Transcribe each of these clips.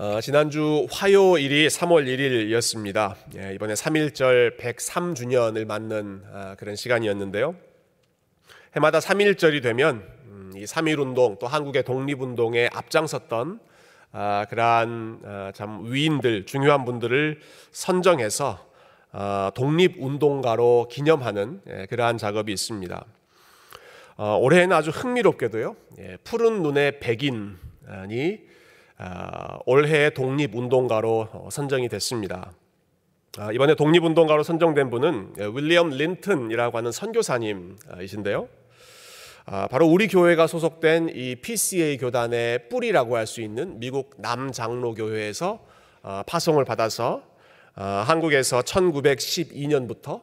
어, 지난주 화요일이 3월 1일이었습니다. 예, 이번에 3.1절 103주년을 맞는 아, 그런 시간이었는데요. 해마다 3.1절이 되면 음, 이 3.1운동 또 한국의 독립운동에 앞장섰던 아, 그러한 아, 참 위인들, 중요한 분들을 선정해서 아, 독립운동가로 기념하는 예, 그러한 작업이 있습니다. 어, 올해는 아주 흥미롭게도요, 예, 푸른 눈의 백인이 아, 올해 독립운동가로 어, 선정이 됐습니다. 아, 이번에 독립운동가로 선정된 분은 예, 윌리엄 린튼이라고 하는 선교사님이신데요. 아, 바로 우리 교회가 소속된 이 PCA 교단의 뿌리라고 할 수 있는 미국 남장로교회에서 파송을 받아서 한국에서 1912년부터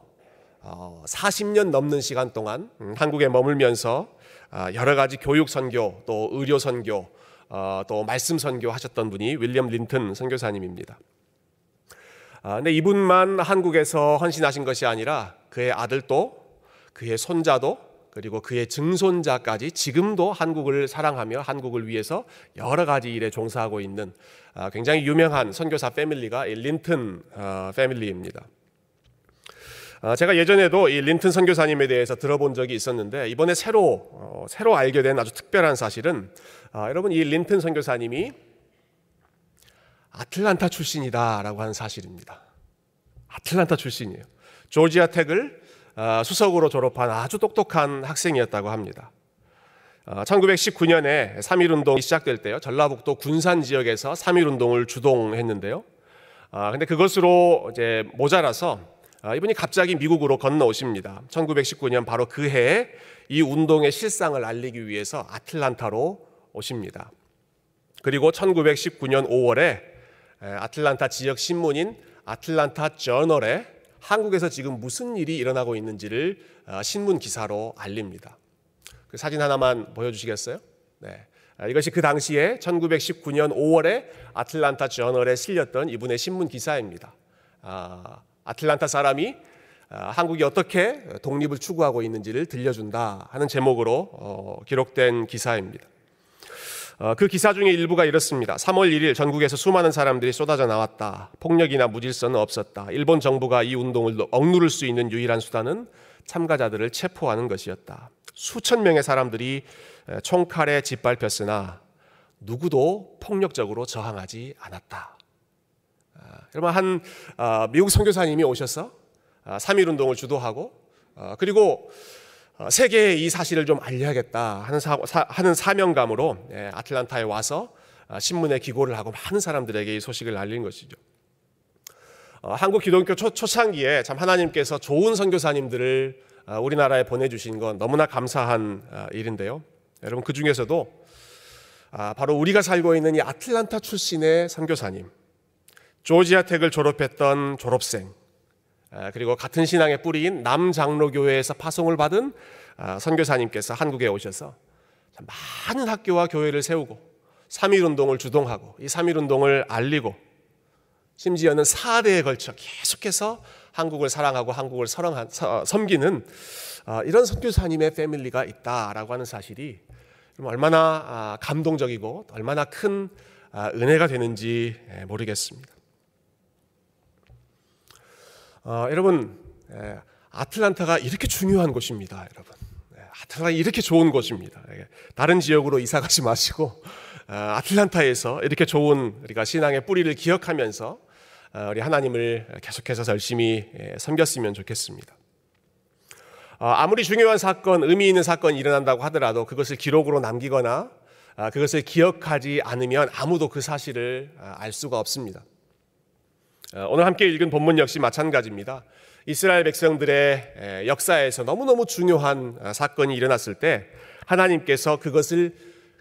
40년 넘는 시간 동안 음, 한국에 머물면서 여러 가지 교육 선교 또 의료 선교 어, 또 말씀 선교 하셨던 분이 윌리엄 린튼 선교사님입니다. 아, 근데 이분만 한국에서 헌신하신 것이 아니라 그의 아들도 그의 손자도 그리고 그의 증손자까지 지금도 한국을 사랑하며 한국을 위해서 여러 가지 일에 종사하고 있는 아, 굉장히 유명한 선교사 패밀리가 린튼 어, 패밀리입니다. 아, 제가 예전에도 이 린튼 선교사님에 대해서 들어본 적이 있었는데 이번에 새로 어, 새로 알게 된 아주 특별한 사실은 아, 여러분 이 린튼 선교사님이 아틀란타 출신이다라고 하는 사실입니다. 아틀란타 출신이에요. 조지아 텍을 아, 수석으로 졸업한 아주 똑똑한 학생이었다고 합니다. 1919년에 3.1 운동이 시작될 때요. 전라북도 군산 지역에서 3.1 운동을 주동했는데요. 아, 근데 그것으로 이제 모자라서 아, 이분이 갑자기 미국으로 건너오십니다. 1919년 바로 그 해에 이 운동의 실상을 알리기 위해서 아틀란타로 오십니다. 그리고 1919년 5월에 아틀란타 지역 신문인 아틀란타 저널에 한국에서 지금 무슨 일이 일어나고 있는지를 어, 신문 기사로 알립니다. 그 사진 하나만 보여주시겠어요? 네. 아, 이것이 그 당시에 1919년 5월에 아틀란타 저널에 실렸던 이분의 신문 기사입니다. 아, 아틀란타 사람이 아, 한국이 어떻게 독립을 추구하고 있는지를 들려준다 하는 제목으로 어, 기록된 기사입니다. 어, 그 기사 중에 일부가 이렇습니다. 3월 1일 전국에서 수많은 사람들이 쏟아져 나왔다. 폭력이나 무질서는 없었다. 일본 정부가 이 운동을 억누를 수 있는 유일한 수단은 참가자들을 체포하는 것이었다. 수천 명의 사람들이 총칼에 짓밟혔으나 누구도 폭력적으로 저항하지 않았다. 여러분 한 아, 미국 선교사님이 오셔서 3.1 아, 운동을 주도하고 아, 그리고 세계에 이 사실을 좀 알려야겠다 하는, 사, 하는 사명감으로 예, 아틀란타에 와서 신문에 기고를 하고 많은 사람들에게 이 소식을 알린 것이죠. 어, 한국 기독교 초, 초창기에 참 하나님께서 좋은 선교사님들을 우리나라에 보내주신 건 너무나 감사한 일인데요. 여러분 그 중에서도 바로 우리가 살고 있는 이 아틀란타 출신의 선교사님, 조지아 텍을 졸업했던 졸업생, 아, 그리고 같은 신앙의 뿌리인 남장로교회에서 파송을 받은 아, 선교사님께서 한국에 오셔서 많은 학교와 교회를 세우고 3.1운동을 주동하고 이 3.1운동을 알리고 심지어는 4대에 걸쳐 계속해서 한국을 사랑하고 한국을 섬기는 아, 이런 선교사님의 패밀리가 있다라고 하는 사실이 얼마나 감동적이고 얼마나 큰 은혜가 되는지 모르겠습니다. 어, 여러분 예, 아틀란타가 이렇게 중요한 곳입니다, 여러분. 예, 아틀란타 이렇게 좋은 곳입니다. 예, 다른 지역으로 이사 가지 마시고 어, 아틀란타에서 이렇게 좋은 우리가 신앙의 뿌리를 기억하면서 어, 우리 하나님을 계속해서 열심히 예, 섬겼으면 좋겠습니다. 어, 아무리 중요한 사건, 의미 있는 사건이 일어난다고 하더라도 그것을 기록으로 남기거나 아, 그것을 기억하지 않으면 아무도 그 사실을 아, 알 수가 없습니다. 어, 오늘 함께 읽은 본문 역시 마찬가지입니다. 이스라엘 백성들의 역사에서 너무너무 중요한 어, 사건이 일어났을 때 하나님께서 그것을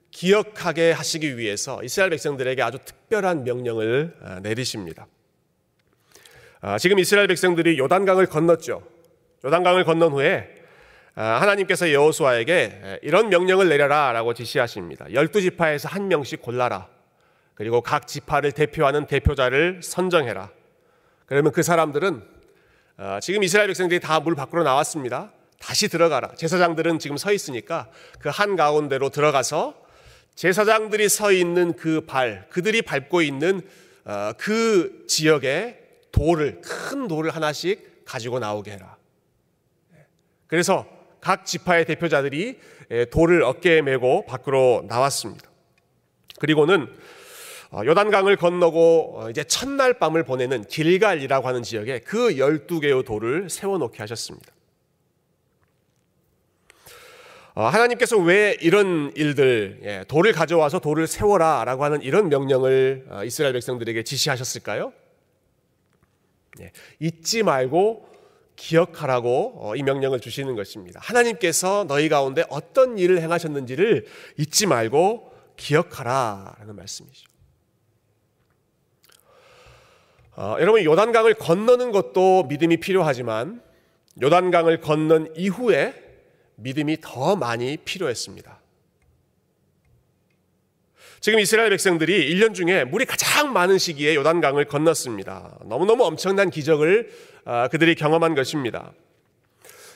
기억하게 하시기 위해서 이스라엘 백성들에게 아주 특별한 명령을 어, 내리십니다. 지금 이스라엘 백성들이 요단강을 건넜죠. 요단강을 건넌 후에 하나님께서 여호수아에게 이런 명령을 내려라라고 지시하십니다. 열두 지파에서 한 명씩 골라라. 그리고 각 지파를 대표하는 대표자를 선정해라. 그러면 그 사람들은 어, 지금 이스라엘 백성들이 다 물 밖으로 나왔습니다. 다시 들어가라. 제사장들은 지금 서 있으니까 그 한 가운데로 들어가서 제사장들이 서 있는 그 발, 그들이 밟고 있는 어, 그 지역에 돌을 큰 돌을 하나씩 가지고 나오게 해라. 그래서 각 지파의 대표자들이 돌을 어깨에 메고 밖으로 나왔습니다. 그리고는 어, 요단강을 건너고 어, 이제 첫날 밤을 보내는 길갈이라고 하는 지역에 그 12개의 돌을 세워놓게 하셨습니다. 어, 하나님께서 왜 이런 일들, 예, 돌을 가져와서 돌을 세워라 라고 하는 이런 명령을 이스라엘 백성들에게 지시하셨을까요? 예, 잊지 말고 기억하라고 이 명령을 주시는 것입니다. 하나님께서 너희 가운데 어떤 일을 행하셨는지를 잊지 말고 기억하라 라는 말씀이죠. 어, 여러분 요단강을 건너는 것도 믿음이 필요하지만 요단강을 건넌 이후에 믿음이 더 많이 필요했습니다. 지금 이스라엘 백성들이 1년 중에 물이 가장 많은 시기에 요단강을 건넜습니다. 너무너무 엄청난 기적을 어, 그들이 경험한 것입니다.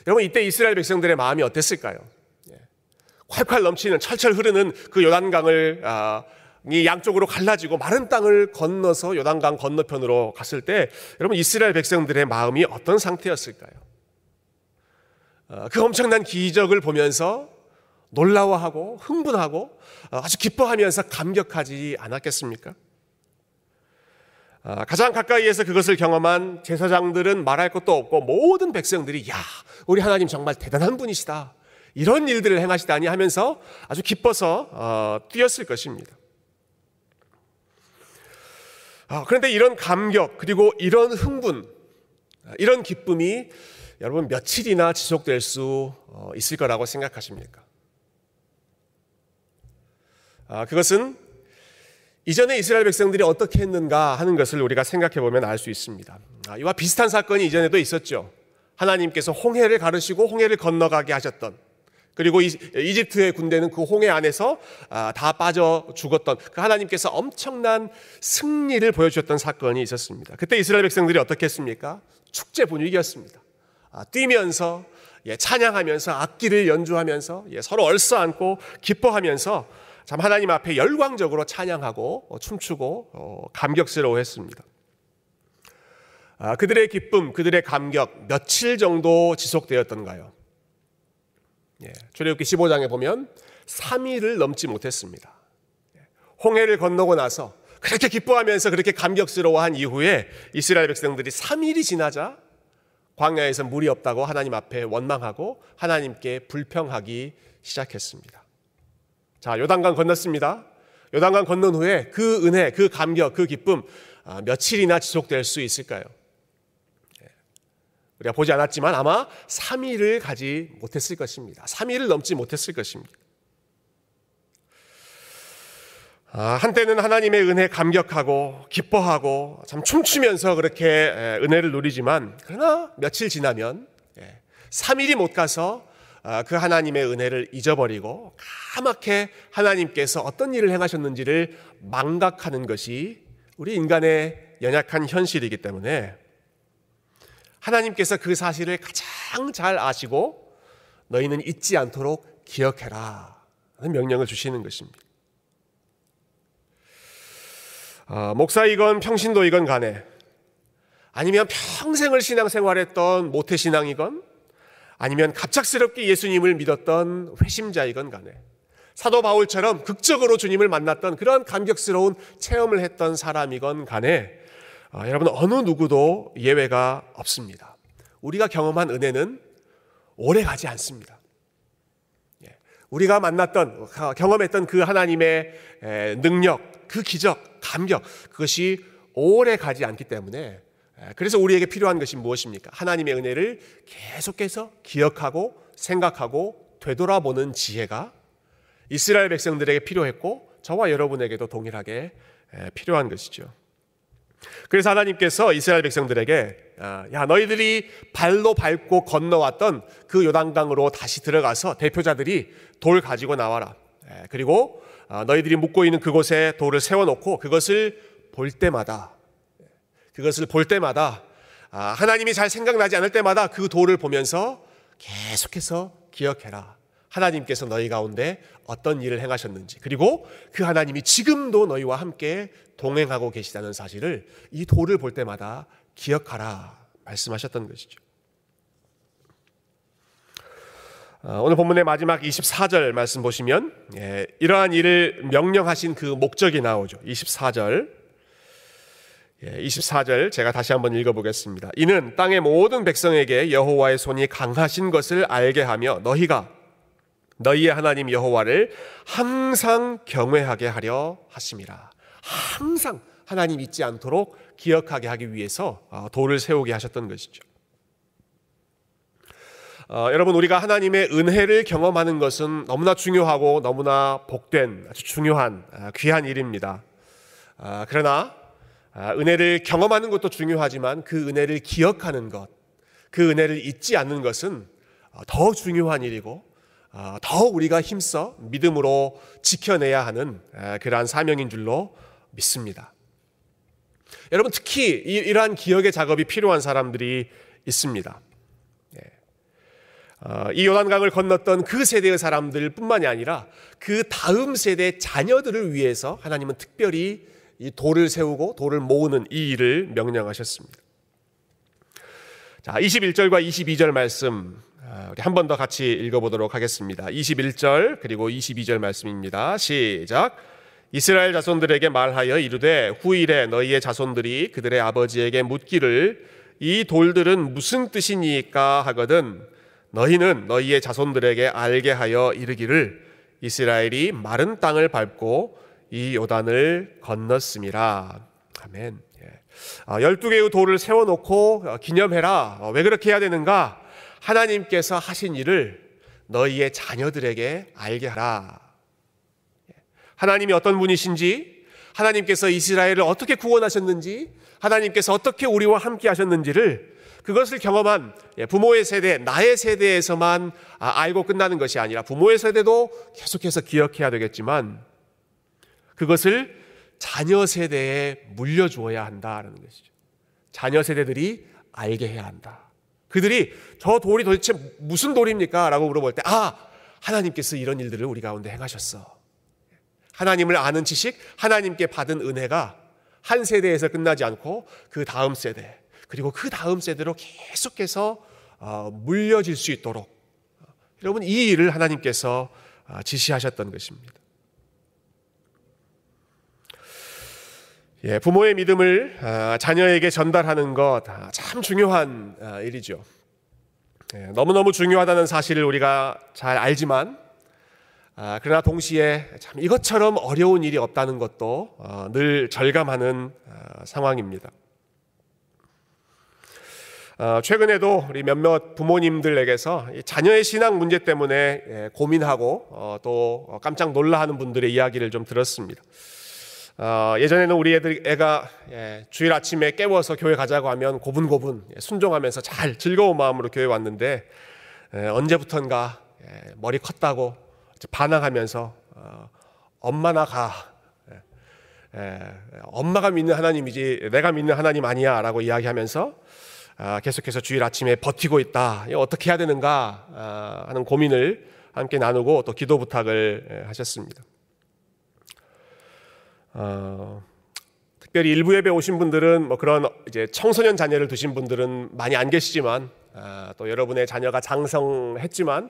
여러분 이때 이스라엘 백성들의 마음이 어땠을까요? 예. 콸콸 넘치는 철철 흐르는 그 요단강을 아, 이 양쪽으로 갈라지고 마른 땅을 건너서 요단강 건너편으로 갔을 때 여러분 이스라엘 백성들의 마음이 어떤 상태였을까요? 어, 그 엄청난 기적을 보면서 놀라워하고 흥분하고 어, 아주 기뻐하면서 감격하지 않았겠습니까? 어, 가장 가까이에서 그것을 경험한 제사장들은 말할 것도 없고 모든 백성들이 야 우리 하나님 정말 대단한 분이시다 이런 일들을 행하시다니 하면서 아주 기뻐서 뛰었을 것입니다. 아, 그런데 이런 감격 그리고 이런 흥분, 이런 기쁨이 여러분 며칠이나 지속될 수 어, 있을 거라고 생각하십니까? 아, 그것은 이전에 이스라엘 백성들이 어떻게 했는가 하는 것을 우리가 생각해 보면 알 수 있습니다. 아, 이와 비슷한 사건이 이전에도 있었죠. 하나님께서 홍해를 가르시고 홍해를 건너가게 하셨던 그리고 이집트의 군대는 그 홍해 안에서 아, 다 빠져 죽었던 그 하나님께서 엄청난 승리를 보여주셨던 사건이 있었습니다. 그때 이스라엘 백성들이 어떻게 했습니까? 축제 분위기였습니다. 아, 뛰면서 예, 찬양하면서 악기를 연주하면서 예, 서로 얼싸안고 기뻐하면서 참 하나님 앞에 열광적으로 찬양하고 어, 춤추고 어, 감격스러워했습니다. 아, 그들의 기쁨, 그들의 감격 며칠 정도 지속되었던가요? 예, 출애굽기 15장에 보면 3일을 넘지 못했습니다. 예, 홍해를 건너고 나서 그렇게 기뻐하면서 그렇게 감격스러워한 이후에 이스라엘 백성들이 3일이 지나자 광야에서 물이 없다고 하나님 앞에 원망하고 하나님께 불평하기 시작했습니다. 자, 요단강 건넜습니다. 요단강 건넌 후에 그 은혜, 그 감격, 그 기쁨 아, 며칠이나 지속될 수 있을까요? 우리가 보지 않았지만 아마 3일을 가지 못했을 것입니다. 3일을 넘지 못했을 것입니다. 아, 한때는 하나님의 은혜 감격하고 기뻐하고 참 춤추면서 그렇게 은혜를 누리지만 그러나 며칠 지나면 3일이 예, 못 가서 아, 그 하나님의 은혜를 잊어버리고 까맣게 하나님께서 어떤 일을 행하셨는지를 망각하는 것이 우리 인간의 연약한 현실이기 때문에 하나님께서 그 사실을 가장 잘 아시고 너희는 잊지 않도록 기억해라. 하는 명령을 주시는 것입니다. 어, 목사이건 평신도이건 간에 아니면 평생을 신앙생활했던 모태신앙이건 아니면 갑작스럽게 예수님을 믿었던 회심자이건 간에 사도 바울처럼 극적으로 주님을 만났던 그런 감격스러운 체험을 했던 사람이건 간에 아, 여러분 어느 누구도 예외가 없습니다. 우리가 경험한 은혜는 오래 가지 않습니다. 예, 우리가 만났던 경험했던 그 하나님의 능력, 그 기적, 감격 그것이 오래 가지 않기 때문에 그래서 우리에게 필요한 것이 무엇입니까? 하나님의 은혜를 계속해서 기억하고 생각하고 되돌아보는 지혜가 이스라엘 백성들에게 필요했고 저와 여러분에게도 동일하게 필요한 것이죠. 그래서 하나님께서 이스라엘 백성들에게 아, 야 너희들이 발로 밟고 건너왔던 그 요단강으로 다시 들어가서 대표자들이 돌 가지고 나와라. 예, 그리고 아, 너희들이 묵고 있는 그곳에 돌을 세워놓고 그것을 볼 때마다 그것을 볼 때마다 아, 하나님이 잘 생각나지 않을 때마다 그 돌을 보면서 계속해서 기억해라. 하나님께서 너희 가운데 어떤 일을 행하셨는지 그리고 그 하나님이 지금도 너희와 함께 동행하고 계시다는 사실을 이 돌을 볼 때마다 기억하라 말씀하셨던 것이죠. 어, 오늘 본문의 마지막 24절 말씀 보시면 예, 이러한 일을 명령하신 그 목적이 나오죠. 24절 24절 예, 제가 다시 한번 읽어보겠습니다. 이는 땅의 모든 백성에게 여호와의 손이 강하신 것을 알게 하며 너희가 너희의 하나님 여호와를 항상 경외하게 하려 하심이라. 항상 하나님 잊지 않도록 기억하게 하기 위해서 어, 돌을 세우게 하셨던 것이죠. 어, 여러분 우리가 하나님의 은혜를 경험하는 것은 너무나 중요하고 너무나 복된 아주 중요한 아, 귀한 일입니다. 아, 그러나 아, 은혜를 경험하는 것도 중요하지만 그 은혜를 기억하는 것, 그 은혜를 잊지 않는 것은 어, 더 중요한 일이고 어, 더 우리가 힘써 믿음으로 지켜내야 하는 그러한 사명인 줄로 믿습니다. 여러분 특히 이러한 기억의 작업이 필요한 사람들이 있습니다. 예. 어, 이 요단강을 건넜던 그 세대의 사람들뿐만이 아니라 그 다음 세대 자녀들을 위해서 하나님은 특별히 이 돌을 세우고 돌을 모으는 이 일을 명령하셨습니다. 자, 21절과 22절 말씀 아, 우리 한 번 더 같이 읽어보도록 하겠습니다. 21절 그리고 22절 말씀입니다. 시작. 이스라엘 자손들에게 말하여 이르되 후일에 너희의 자손들이 그들의 아버지에게 묻기를 이 돌들은 무슨 뜻이니까 하거든 너희는 너희의 자손들에게 알게 하여 이르기를 이스라엘이 마른 땅을 밟고 이 요단을 건넜습니다. 아멘. 12개의 아, 돌을 세워놓고 어, 기념해라. 어, 왜 그렇게 해야 되는가? 하나님께서 하신 일을 너희의 자녀들에게 알게 하라. 하나님이 어떤 분이신지, 하나님께서 이스라엘을 어떻게 구원하셨는지, 하나님께서 어떻게 우리와 함께 하셨는지를 그것을 경험한 예, 부모의 세대, 나의 세대에서만 아, 알고 끝나는 것이 아니라 부모의 세대도 계속해서 기억해야 되겠지만 그것을 자녀 세대에 물려주어야 한다라는 것이죠. 자녀 세대들이 알게 해야 한다. 그들이 저 돌이 도대체 무슨 돌입니까? 라고 물어볼 때, 아, 하나님께서 이런 일들을 우리 가운데 행하셨어. 하나님을 아는 지식, 하나님께 받은 은혜가 한 세대에서 끝나지 않고 그 다음 세대, 그리고 그 다음 세대로 계속해서 어, 물려질 수 있도록 여러분 이 일을 하나님께서 어, 지시하셨던 것입니다. 예, 부모의 믿음을 아, 자녀에게 전달하는 것참 아, 중요한 아, 일이죠. 예, 너무너무 중요하다는 사실을 우리가 잘 알지만, 그러나 동시에 참 이것처럼 어려운 일이 없다는 것도 어, 늘 절감하는 상황입니다. 어, 최근에도 우리 몇몇 부모님들에게서 자녀의 신앙 문제 때문에 예, 고민하고 어, 또 깜짝 놀라하는 분들의 이야기를 좀 들었습니다. 어, 예전에는 우리 애들 애가 예, 주일 아침에 깨워서 교회 가자고 하면 고분고분 예, 순종하면서 잘 즐거운 마음으로 교회 왔는데 예, 언제부턴가 예, 머리 컸다고 반항하면서 어, 엄마 나 가. 예, 예, 엄마가 믿는 하나님이지 내가 믿는 하나님 아니야라고 이야기하면서 아, 계속해서 주일 아침에 버티고 있다. 어떻게 해야 되는가 아, 하는 고민을 함께 나누고 또 기도 부탁을 예, 하셨습니다. 어, 특별히 일부 예배 오신 분들은 뭐 그런 이제 청소년 자녀를 두신 분들은 많이 안 계시지만 아, 또 여러분의 자녀가 장성했지만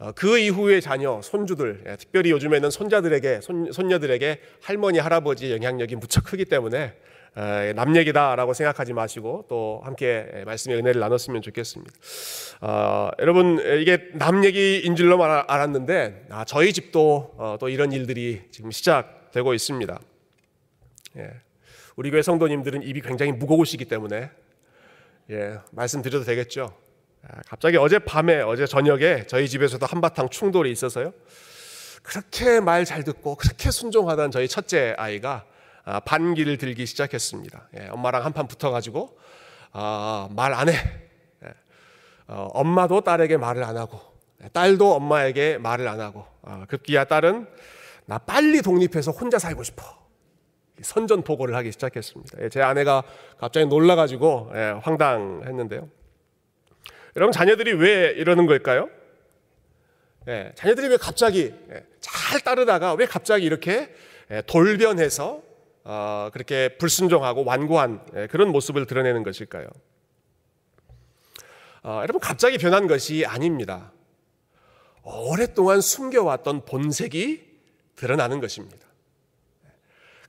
어, 그 이후의 자녀, 손주들, 예, 특별히 요즘에는 손자들에게 손, 손녀들에게 할머니, 할아버지 영향력이 무척 크기 때문에 에, 남 얘기다라고 생각하지 마시고 또 함께 말씀의 은혜를 나눴으면 좋겠습니다. 어, 여러분 이게 남 얘기인 줄로 알았는데 아, 저희 집도 어, 또 이런 일들이 지금 시작. 되고 있습니다. 예. 우리 교회 성도님들은 입이 굉장히 무거우시기 때문에 예, 말씀드려도 되겠죠. 아, 갑자기 어제 밤에 어제 저녁에 저희 집에서도 한바탕 충돌이 있어서요. 그렇게 말 잘 듣고 그렇게 순종하던 저희 첫째 아이가 아, 반기를 들기 시작했습니다. 예, 엄마랑 한판 붙어가지고 아, 말안 해. 예, 어, 엄마도 딸에게 말을 안 하고 딸도 엄마에게 말을 안 하고 아, 급기야 딸은 나 빨리 독립해서 혼자 살고 싶어. 선전포고를 하기 시작했습니다. 예, 제 아내가 갑자기 놀라가지고 예, 황당했는데요. 여러분 자녀들이 왜 이러는 걸까요? 예, 자녀들이 왜 갑자기 예, 잘 따르다가 왜 갑자기 이렇게 예, 돌변해서 어, 그렇게 불순종하고 완고한 예, 그런 모습을 드러내는 것일까요? 어, 여러분 갑자기 변한 것이 아닙니다. 오랫동안 숨겨왔던 본색이 드러나는 것입니다.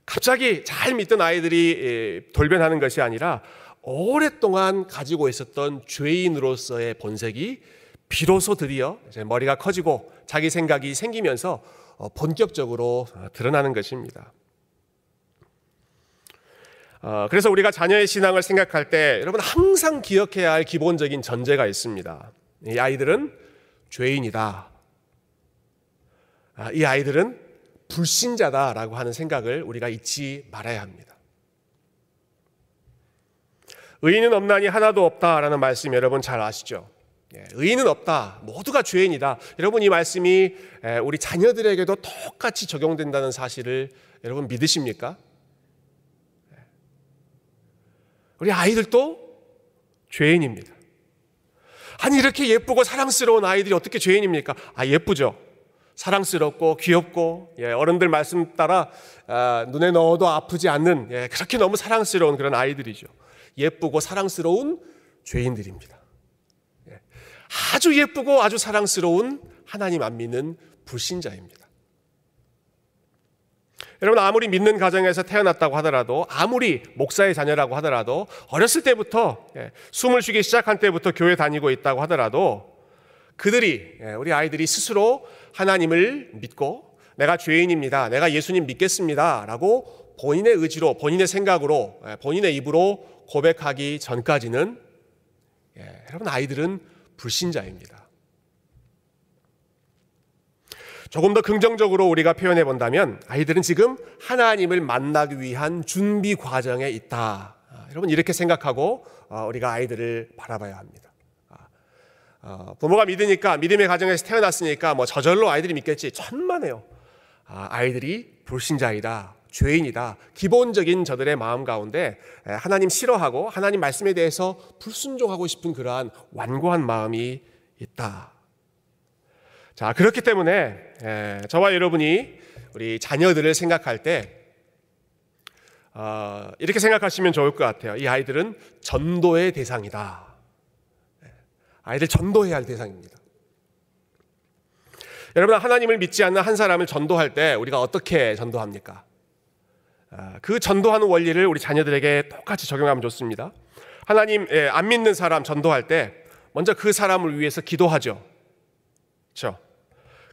갑자기 잘 믿던 아이들이 예, 돌변하는 것이 아니라 오랫동안 가지고 있었던 죄인으로서의 본색이 비로소 드디어 머리가 커지고 자기 생각이 생기면서 어, 본격적으로 드러나는 것입니다. 어, 그래서 우리가 자녀의 신앙을 생각할 때 여러분 항상 기억해야 할 기본적인 전제가 있습니다. 이 아이들은 죄인이다. 아, 이 아이들은 불신자다라고 하는 생각을 우리가 잊지 말아야 합니다. 의인은 없나니 하나도 없다라는 말씀 여러분 잘 아시죠? 예, 의인은 없다. 모두가 죄인이다. 여러분 이 말씀이 우리 자녀들에게도 똑같이 적용된다는 사실을 여러분 믿으십니까? 우리 아이들도 죄인입니다. 아니 이렇게 예쁘고 사랑스러운 아이들이 어떻게 죄인입니까? 아 예쁘죠. 사랑스럽고 귀엽고 예, 어른들 말씀 따라 아, 눈에 넣어도 아프지 않는 예, 그렇게 너무 사랑스러운 그런 아이들이죠. 예쁘고 사랑스러운 죄인들입니다. 예, 아주 예쁘고 아주 사랑스러운 하나님 안 믿는 불신자입니다. 여러분 아무리 믿는 가정에서 태어났다고 하더라도 아무리 목사의 자녀라고 하더라도 어렸을 때부터 예, 숨을 쉬기 시작한 때부터 교회 다니고 있다고 하더라도 그들이 예, 우리 아이들이 스스로 하나님을 믿고 내가 죄인입니다. 내가 예수님 믿겠습니다 라고 본인의 의지로 본인의 생각으로 예, 본인의 입으로 고백하기 전까지는 여러분 아이들은 불신자입니다. 조금 더 긍정적으로 우리가 표현해 본다면 아이들은 지금 하나님을 만나기 위한 준비 과정에 있다. 아, 여러분 이렇게 생각하고 어, 우리가 아이들을 바라봐야 합니다. 아, 어, 부모가 믿으니까 믿음의 가정에서 태어났으니까 뭐 저절로 아이들이 믿겠지 천만에요. 아, 아이들이 불신자이다. 죄인이다. 기본적인 저들의 마음 가운데 하나님 싫어하고 하나님 말씀에 대해서 불순종하고 싶은 그러한 완고한 마음이 있다. 자, 그렇기 때문에 에, 저와 여러분이 우리 자녀들을 생각할 때 어, 이렇게 생각하시면 좋을 것 같아요. 이 아이들은 전도의 대상이다. 아이들 전도해야 할 대상입니다. 여러분 하나님을 믿지 않는 한 사람을 전도할 때 우리가 어떻게 전도합니까? 그 전도하는 원리를 우리 자녀들에게 똑같이 적용하면 좋습니다. 하나님 안 믿는 사람 전도할 때 먼저 그 사람을 위해서 기도하죠. 그렇죠?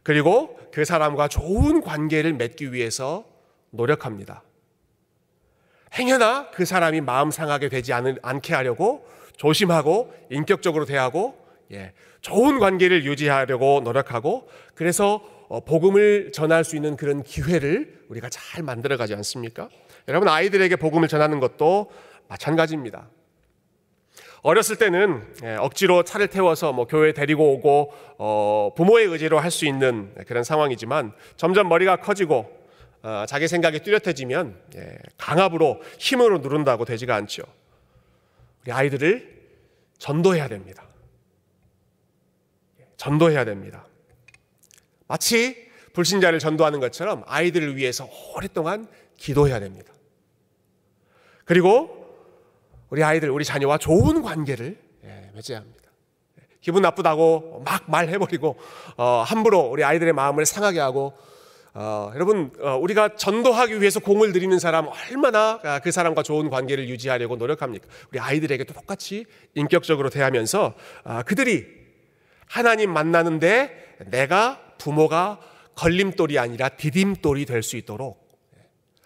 그리고 그 사람과 좋은 관계를 맺기 위해서 노력합니다. 행여나 그 사람이 마음 상하게 되지 않게 하려고 조심하고 인격적으로 대하고 예, 좋은 관계를 유지하려고 노력하고 그래서 어, 복음을 전할 수 있는 그런 기회를 우리가 잘 만들어 가지 않습니까? 여러분 아이들에게 복음을 전하는 것도 마찬가지입니다. 어렸을 때는 예, 억지로 차를 태워서 뭐 교회 데리고 오고 어, 부모의 의지로 할 수 있는 그런 상황이지만 점점 머리가 커지고 어, 자기 생각이 뚜렷해지면 예, 강압으로 힘으로 누른다고 되지가 않죠. 우리 아이들을 전도해야 됩니다. 전도해야 됩니다. 마치 불신자를 전도하는 것처럼 아이들을 위해서 오랫동안 기도해야 됩니다. 그리고 우리 아이들, 우리 자녀와 좋은 관계를 예, 맺어야 합니다. 기분 나쁘다고 막 말해버리고 어, 함부로 우리 아이들의 마음을 상하게 하고 어, 여러분 어, 우리가 전도하기 위해서 공을 들이는 사람 얼마나 아, 그 사람과 좋은 관계를 유지하려고 노력합니까? 우리 아이들에게도 똑같이 인격적으로 대하면서 아, 그들이 하나님 만나는데 내가 부모가 걸림돌이 아니라 디딤돌이 될 수 있도록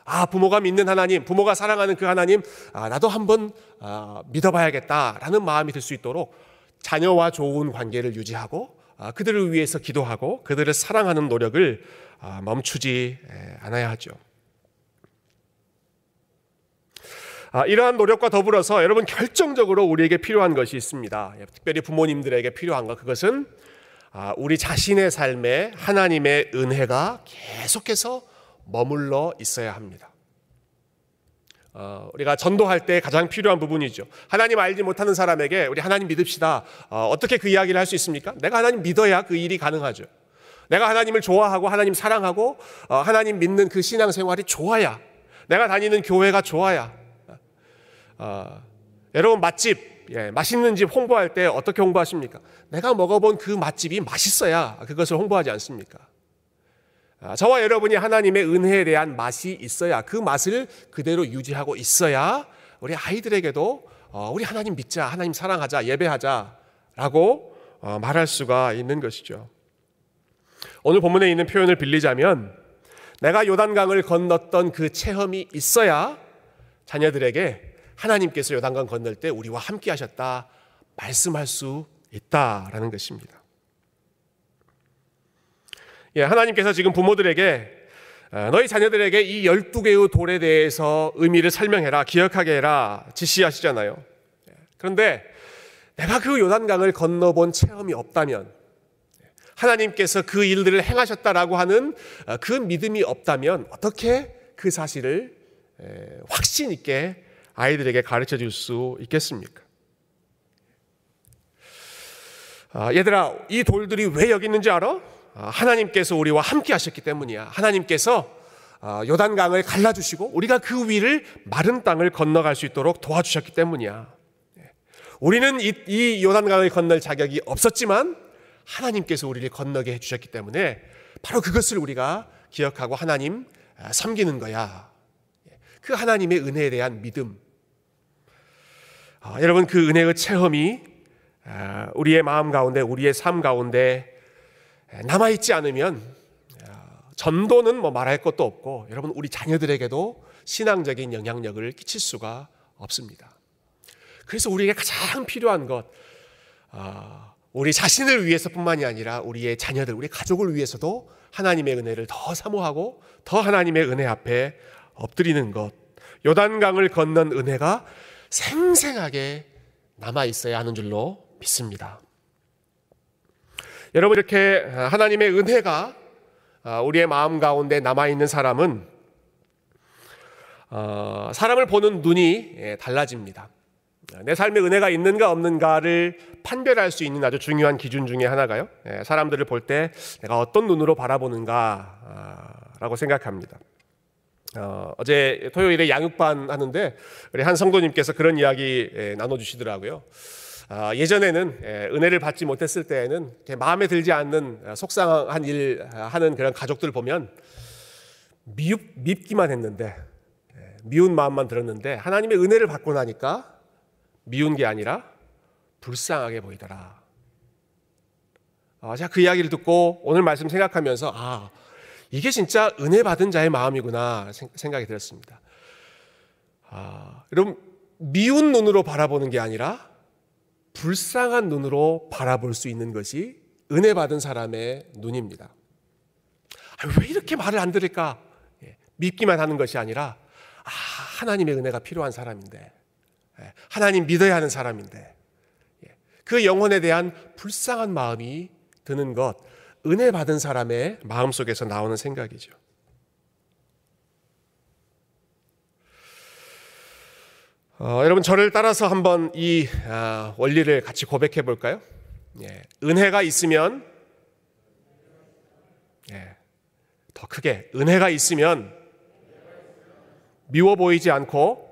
아, 부모가 믿는 하나님, 부모가 사랑하는 그 하나님, 아, 나도 한번 아, 믿어봐야겠다라는 마음이 들 수 있도록 자녀와 좋은 관계를 유지하고 아, 그들을 위해서 기도하고 그들을 사랑하는 노력을 아, 멈추지 않아야 하죠. 아, 이러한 노력과 더불어서 여러분 결정적으로 우리에게 필요한 것이 있습니다. 예, 특별히 부모님들에게 필요한 것 그것은 아, 우리 자신의 삶에 하나님의 은혜가 계속해서 머물러 있어야 합니다. 어, 우리가 전도할 때 가장 필요한 부분이죠. 하나님 알지 못하는 사람에게 우리 하나님 믿읍시다. 어, 떻게 그 이야기를 할 수 있습니까? 내가 하나님 믿어야 그 일이 가능하죠. 내가 하나님을 좋아하고 하나님 사랑하고 어, 하나님 믿는 그 신앙생활이 좋아야 내가 다니는 교회가 좋아야 어, 여러분 맛집 예, 맛있는 집 홍보할 때 어떻게 홍보하십니까? 내가 먹어본 그 맛집이 맛있어야 그것을 홍보하지 않습니까? 아, 저와 여러분이 하나님의 은혜에 대한 맛이 있어야 그 맛을 그대로 유지하고 있어야 우리 아이들에게도 어, 우리 하나님 믿자, 하나님 사랑하자, 예배하자라고 어, 말할 수가 있는 것이죠. 오늘 본문에 있는 표현을 빌리자면 내가 요단강을 건넜던 그 체험이 있어야 자녀들에게 하나님께서 요단강 건널 때 우리와 함께 하셨다 말씀할 수 있다라는 것입니다. 예, 하나님께서 지금 부모들에게 어, 너희 자녀들에게 이 12개의 돌에 대해서 의미를 설명해라, 기억하게 해라 지시하시잖아요. 예, 그런데 내가 그 요단강을 건너본 체험이 없다면 하나님께서 그 일들을 행하셨다라고 하는 어, 그 믿음이 없다면 어떻게 그 사실을 확신 있게 아이들에게 가르쳐 줄 수 있겠습니까? 아, 얘들아, 이 돌들이 왜 여기 있는지 알아? 아, 하나님께서 우리와 함께 하셨기 때문이야. 하나님께서 아, 요단강을 갈라주시고 우리가 그 위를 마른 땅을 건너갈 수 있도록 도와주셨기 때문이야. 네. 우리는 이, 이 요단강을 건널 자격이 없었지만 하나님께서 우리를 건너게 해주셨기 때문에 바로 그것을 우리가 기억하고 하나님 섬기는 거야. 예. 그 하나님의 은혜에 대한 믿음, 아, 여러분 그 은혜의 체험이 아, 우리의 마음 가운데 우리의 삶 가운데 남아 있지 않으면 아, 전도는 뭐 말할 것도 없고 여러분 우리 자녀들에게도 신앙적인 영향력을 끼칠 수가 없습니다. 그래서 우리에게 가장 필요한 것 우리 자신을 위해서뿐만이 아니라 우리의 자녀들, 우리 가족을 위해서도 하나님의 은혜를 더 사모하고 더 하나님의 은혜 앞에 엎드리는 것. 요단강을 건넌 은혜가 생생하게 남아 있어야 하는 줄로 믿습니다. 여러분 이렇게 하나님의 은혜가 우리의 마음 가운데 남아 있는 사람은 어, 사람을 보는 눈이 예, 달라집니다. 내 삶에 은혜가 있는가 없는가를 판별할 수 있는 아주 중요한 기준 중에 하나가요. 예, 사람들을 볼 때 내가 어떤 눈으로 바라보는가라고 생각합니다. 어, 어제 토요일에 양육반 하는데 우리 한 성도님께서 그런 이야기 예, 나눠주시더라고요. 아, 예전에는 예, 은혜를 받지 못했을 때에는 마음에 들지 않는 아, 속상한 일 하는 그런 가족들 보면 미흡, 밉기만 했는데 예, 미운 마음만 들었는데 하나님의 은혜를 받고 나니까 미운 게 아니라 불쌍하게 보이더라. 아, 제가 그 이야기를 듣고 오늘 말씀 생각하면서 아 이게 진짜 은혜 받은 자의 마음이구나 생각이 들었습니다. 아, 여러분 미운 눈으로 바라보는 게 아니라 불쌍한 눈으로 바라볼 수 있는 것이 은혜 받은 사람의 눈입니다. 아, 왜 이렇게 말을 안 들을까? 예, 믿기만 하는 것이 아니라 아, 하나님의 은혜가 필요한 사람인데, 예, 하나님 믿어야 하는 사람인데, 예, 그 영혼에 대한 불쌍한 마음이 드는 것, 은혜 받은 사람의 마음속에서 나오는 생각이죠. 어, 여러분 저를 따라서 한번 이 아, 원리를 같이 고백해 볼까요? 예, 은혜가 있으면 예, 더 크게 은혜가 있으면 미워 보이지 않고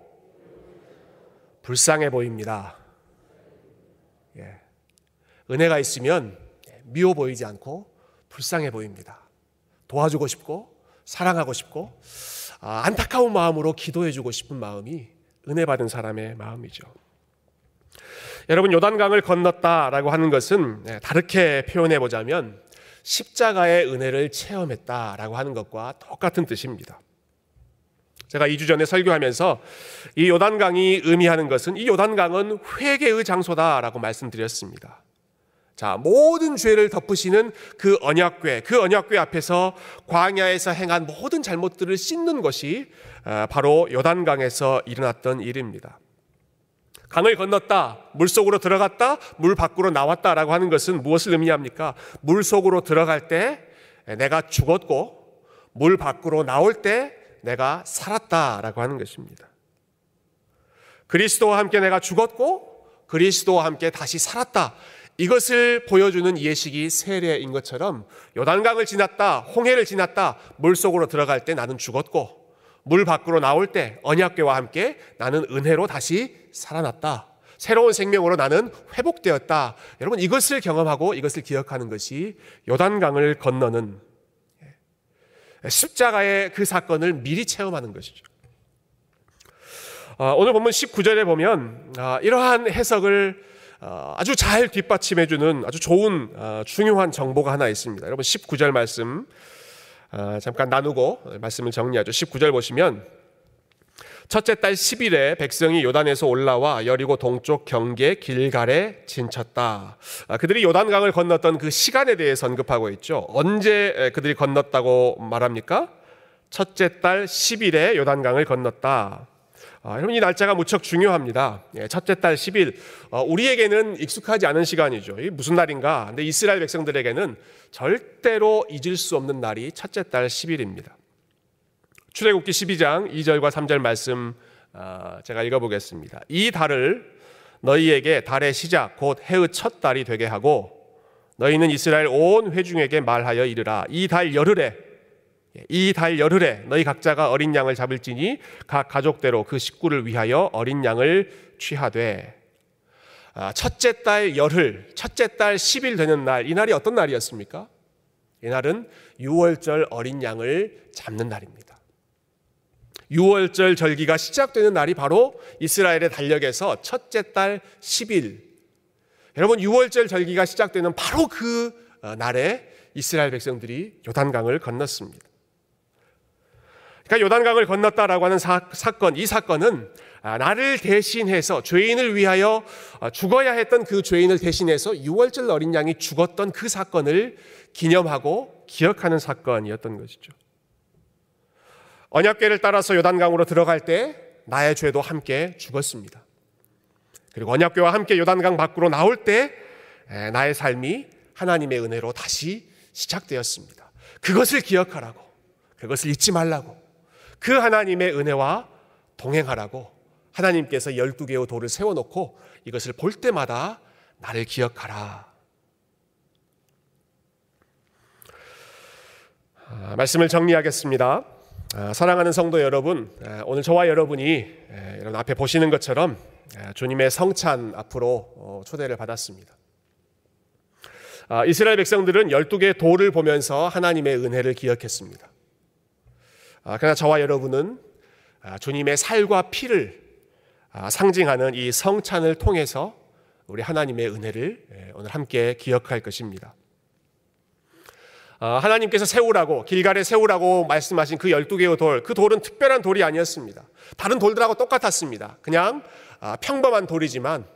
불쌍해 보입니다. 예, 은혜가 있으면 미워 보이지 않고 불쌍해 보입니다. 도와주고 싶고 사랑하고 싶고 아, 안타까운 마음으로 기도해 주고 싶은 마음이 은혜 받은 사람의 마음이죠. 여러분 요단강을 건넜다라고 하는 것은 네, 다르게 표현해 보자면 십자가의 은혜를 체험했다라고 하는 것과 똑같은 뜻입니다. 제가 2주 전에 설교하면서 이 요단강이 의미하는 것은 이 요단강은 회개의 장소다라고 말씀드렸습니다. 자, 모든 죄를 덮으시는 그 언약궤, 그 언약궤 앞에서 광야에서 행한 모든 잘못들을 씻는 것이 아, 바로 요단강에서 일어났던 일입니다. 강을 건넜다, 물 속으로 들어갔다, 물 밖으로 나왔다라고 하는 것은 무엇을 의미합니까? 물 속으로 들어갈 때 내가 죽었고, 물 밖으로 나올 때 내가 살았다라고 하는 것입니다. 그리스도와 함께 내가 죽었고, 그리스도와 함께 다시 살았다. 이것을 보여주는 예식이 세례인 것처럼 요단강을 지났다, 홍해를 지났다, 물 속으로 들어갈 때 나는 죽었고 물 밖으로 나올 때 언약궤와 함께 나는 은혜로 다시 살아났다. 새로운 생명으로 나는 회복되었다. 여러분 이것을 경험하고 이것을 기억하는 것이 요단강을 건너는 십자가의 그 사건을 미리 체험하는 것이죠. 어, 오늘 본문 19절에 보면 아, 이러한 해석을 어, 아주 잘 뒷받침해주는 아주 좋은 어, 중요한 정보가 하나 있습니다. 여러분 19절 말씀 잠깐 나누고 말씀을 정리하죠. 19절 보시면 첫째 달 10일에 백성이 요단에서 올라와 여리고 동쪽 경계 길갈에 진쳤다. 아, 그들이 요단강을 건넜던 그 시간에 대해 언급하고 있죠. 언제 그들이 건넜다고 말합니까? 첫째 달 10일에 요단강을 건넜다. 아, 여러분 이 날짜가 무척 중요합니다. 예, 첫째 달 10일 어, 우리에게는 익숙하지 않은 시간이죠. 무슨 날인가? 근데 이스라엘 백성들에게는 절대로 잊을 수 없는 날이 첫째 달 10일입니다. 출애굽기 12장 2절과 3절 말씀 어, 제가 읽어보겠습니다. 이 달을 너희에게 달의 시작 곧 해의 첫 달이 되게 하고 너희는 이스라엘 온 회중에게 말하여 이르라 이 달 열흘에 이 달 열흘에 너희 각자가 어린 양을 잡을지니 각 가족대로 그 식구를 위하여 어린 양을 취하되 아, 첫째 달 열흘, 첫째 달 10일 되는 날, 이 날이 어떤 날이었습니까? 이 날은 6월절 어린 양을 잡는 날입니다. 6월절 절기가 시작되는 날이 바로 이스라엘의 달력에서 첫째 달 10일. 여러분, 6월절 절기가 시작되는 바로 그 어, 날에 이스라엘 백성들이 요단강을 건넜습니다. 그러니까 요단강을 건넜다라고 하는 사, 사건, 이 사건은 아, 나를 대신해서 죄인을 위하여 아, 죽어야 했던 그 죄인을 대신해서 6월절 어린 양이 죽었던 그 사건을 기념하고 기억하는 사건이었던 것이죠. 언약궤를 따라서 요단강으로 들어갈 때 나의 죄도 함께 죽었습니다. 그리고 언약궤와 함께 요단강 밖으로 나올 때 나의 삶이 하나님의 은혜로 다시 시작되었습니다. 그것을 기억하라고, 그것을 잊지 말라고, 그 하나님의 은혜와 동행하라고 하나님께서 12개의 돌을 세워놓고 이것을 볼 때마다 나를 기억하라. 아, 말씀을 정리하겠습니다. 아, 사랑하는 성도 여러분, 아, 오늘 저와 여러분이 이런 앞에 보시는 것처럼 주님의 성찬 앞으로 어, 초대를 받았습니다. 이스라엘 백성들은 12개의 돌을 보면서 하나님의 은혜를 기억했습니다. 아, 그러나 저와 여러분은 아, 주님의 살과 피를 아, 상징하는 이 성찬을 통해서 우리 하나님의 은혜를 예, 오늘 함께 기억할 것입니다. 하나님께서 세우라고 길갈에 세우라고 말씀하신 그 12개의 돌, 그 돌은 특별한 돌이 아니었습니다. 다른 돌들하고 똑같았습니다. 그냥 평범한 돌이지만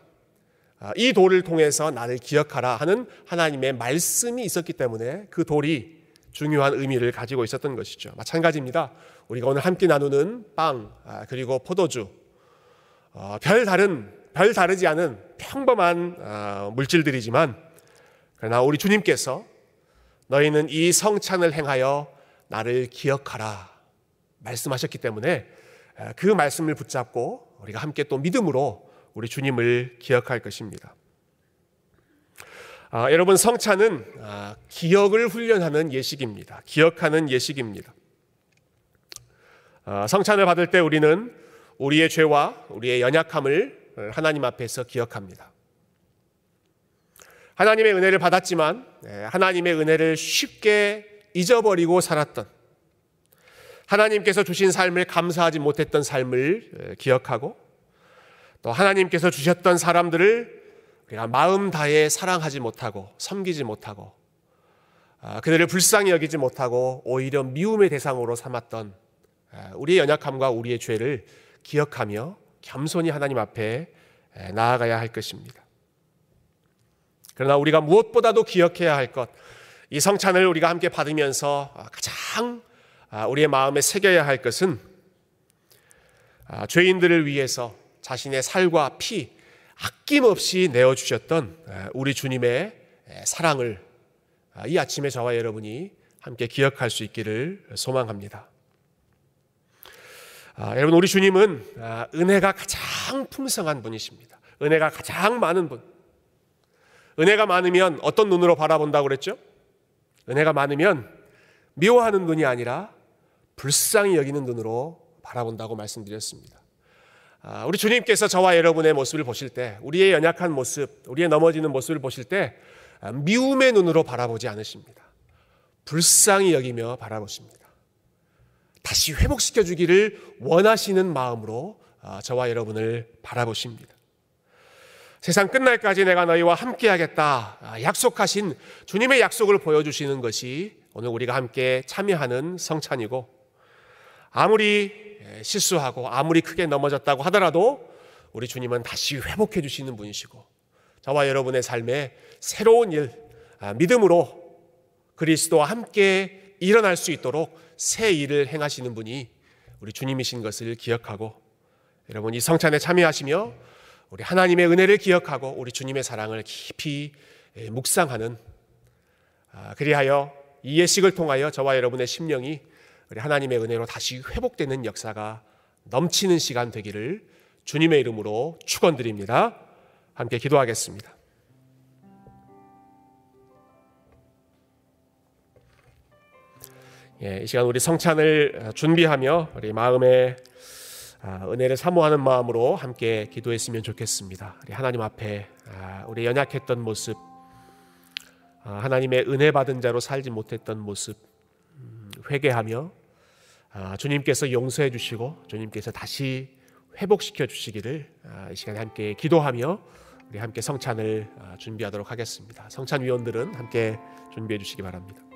이 돌을 통해서 나를 기억하라 하는 하나님의 말씀이 있었기 때문에 그 돌이 중요한 의미를 가지고 있었던 것이죠. 마찬가지입니다. 우리가 오늘 함께 나누는 빵 아, 그리고 포도주 어, 별 다른 별 다르지 않은 평범한 아, 물질들이지만 그러나 우리 주님께서 너희는 이 성찬을 행하여 나를 기억하라 말씀하셨기 때문에 아, 그 말씀을 붙잡고 우리가 함께 또 믿음으로 우리 주님을 기억할 것입니다. 아, 여러분 성찬은 아, 기억을 훈련하는 예식입니다. 기억하는 예식입니다. 아, 성찬을 받을 때 우리는 우리의 죄와 우리의 연약함을 하나님 앞에서 기억합니다. 하나님의 은혜를 받았지만 네, 하나님의 은혜를 쉽게 잊어버리고 살았던 하나님께서 주신 삶을 감사하지 못했던 삶을 기억하고 또 하나님께서 주셨던 사람들을 우리가 마음 다해 사랑하지 못하고 섬기지 못하고 아, 그들을 불쌍히 여기지 못하고 오히려 미움의 대상으로 삼았던 아, 우리의 연약함과 우리의 죄를 기억하며 겸손히 하나님 앞에 나아가야 할 것입니다. 그러나 우리가 무엇보다도 기억해야 할 것, 이 성찬을 우리가 함께 받으면서 가장 우리의 마음에 새겨야 할 것은 죄인들을 위해서 자신의 살과 피, 아낌없이 내어주셨던 우리 주님의 사랑을 아, 이 아침에 저와 여러분이 함께 기억할 수 있기를 소망합니다. 아, 여러분, 우리 주님은 아, 은혜가 가장 풍성한 분이십니다. 은혜가 가장 많은 분. 은혜가 많으면 어떤 눈으로 바라본다고 그랬죠? 은혜가 많으면 미워하는 눈이 아니라 불쌍히 여기는 눈으로 바라본다고 말씀드렸습니다. 아, 우리 주님께서 저와 여러분의 모습을 보실 때, 우리의 연약한 모습, 우리의 넘어지는 모습을 보실 때 아, 미움의 눈으로 바라보지 않으십니다. 불쌍히 여기며 바라보십니다. 다시 회복시켜 주기를 원하시는 마음으로 아, 저와 여러분을 바라보십니다. 세상 끝날까지 내가 너희와 함께하겠다 아, 약속하신 주님의 약속을 보여주시는 것이 오늘 우리가 함께 참여하는 성찬이고 아무리 실수하고 아무리 크게 넘어졌다고 하더라도 우리 주님은 다시 회복해 주시는 분이시고 저와 여러분의 삶에 새로운 일 아, 믿음으로 그리스도와 함께 일어날 수 있도록 새 일을 행하시는 분이 우리 주님이신 것을 기억하고 여러분 이 성찬에 참여하시며 우리 하나님의 은혜를 기억하고 우리 주님의 사랑을 깊이 묵상하는 아, 그리하여 이 예식을 통하여 저와 여러분의 심령이 우리 하나님의 은혜로 다시 회복되는 역사가 넘치는 시간 되기를 주님의 이름으로 축원드립니다. 함께 기도하겠습니다. 예, 이 시간 우리 성찬을 준비하며 우리 마음에 아, 은혜를 사모하는 마음으로 함께 기도했으면 좋겠습니다. 우리 하나님 앞에 아, 우리 연약했던 모습, 아, 하나님의 은혜 받은 자로 살지 못했던 모습 음, 회개하며 주님께서 용서해 주시고 주님께서 다시 회복시켜 주시기를 이 시간에 함께 기도하며 우리 함께 성찬을 준비하도록 하겠습니다. 성찬 위원들은 함께 준비해 주시기 바랍니다.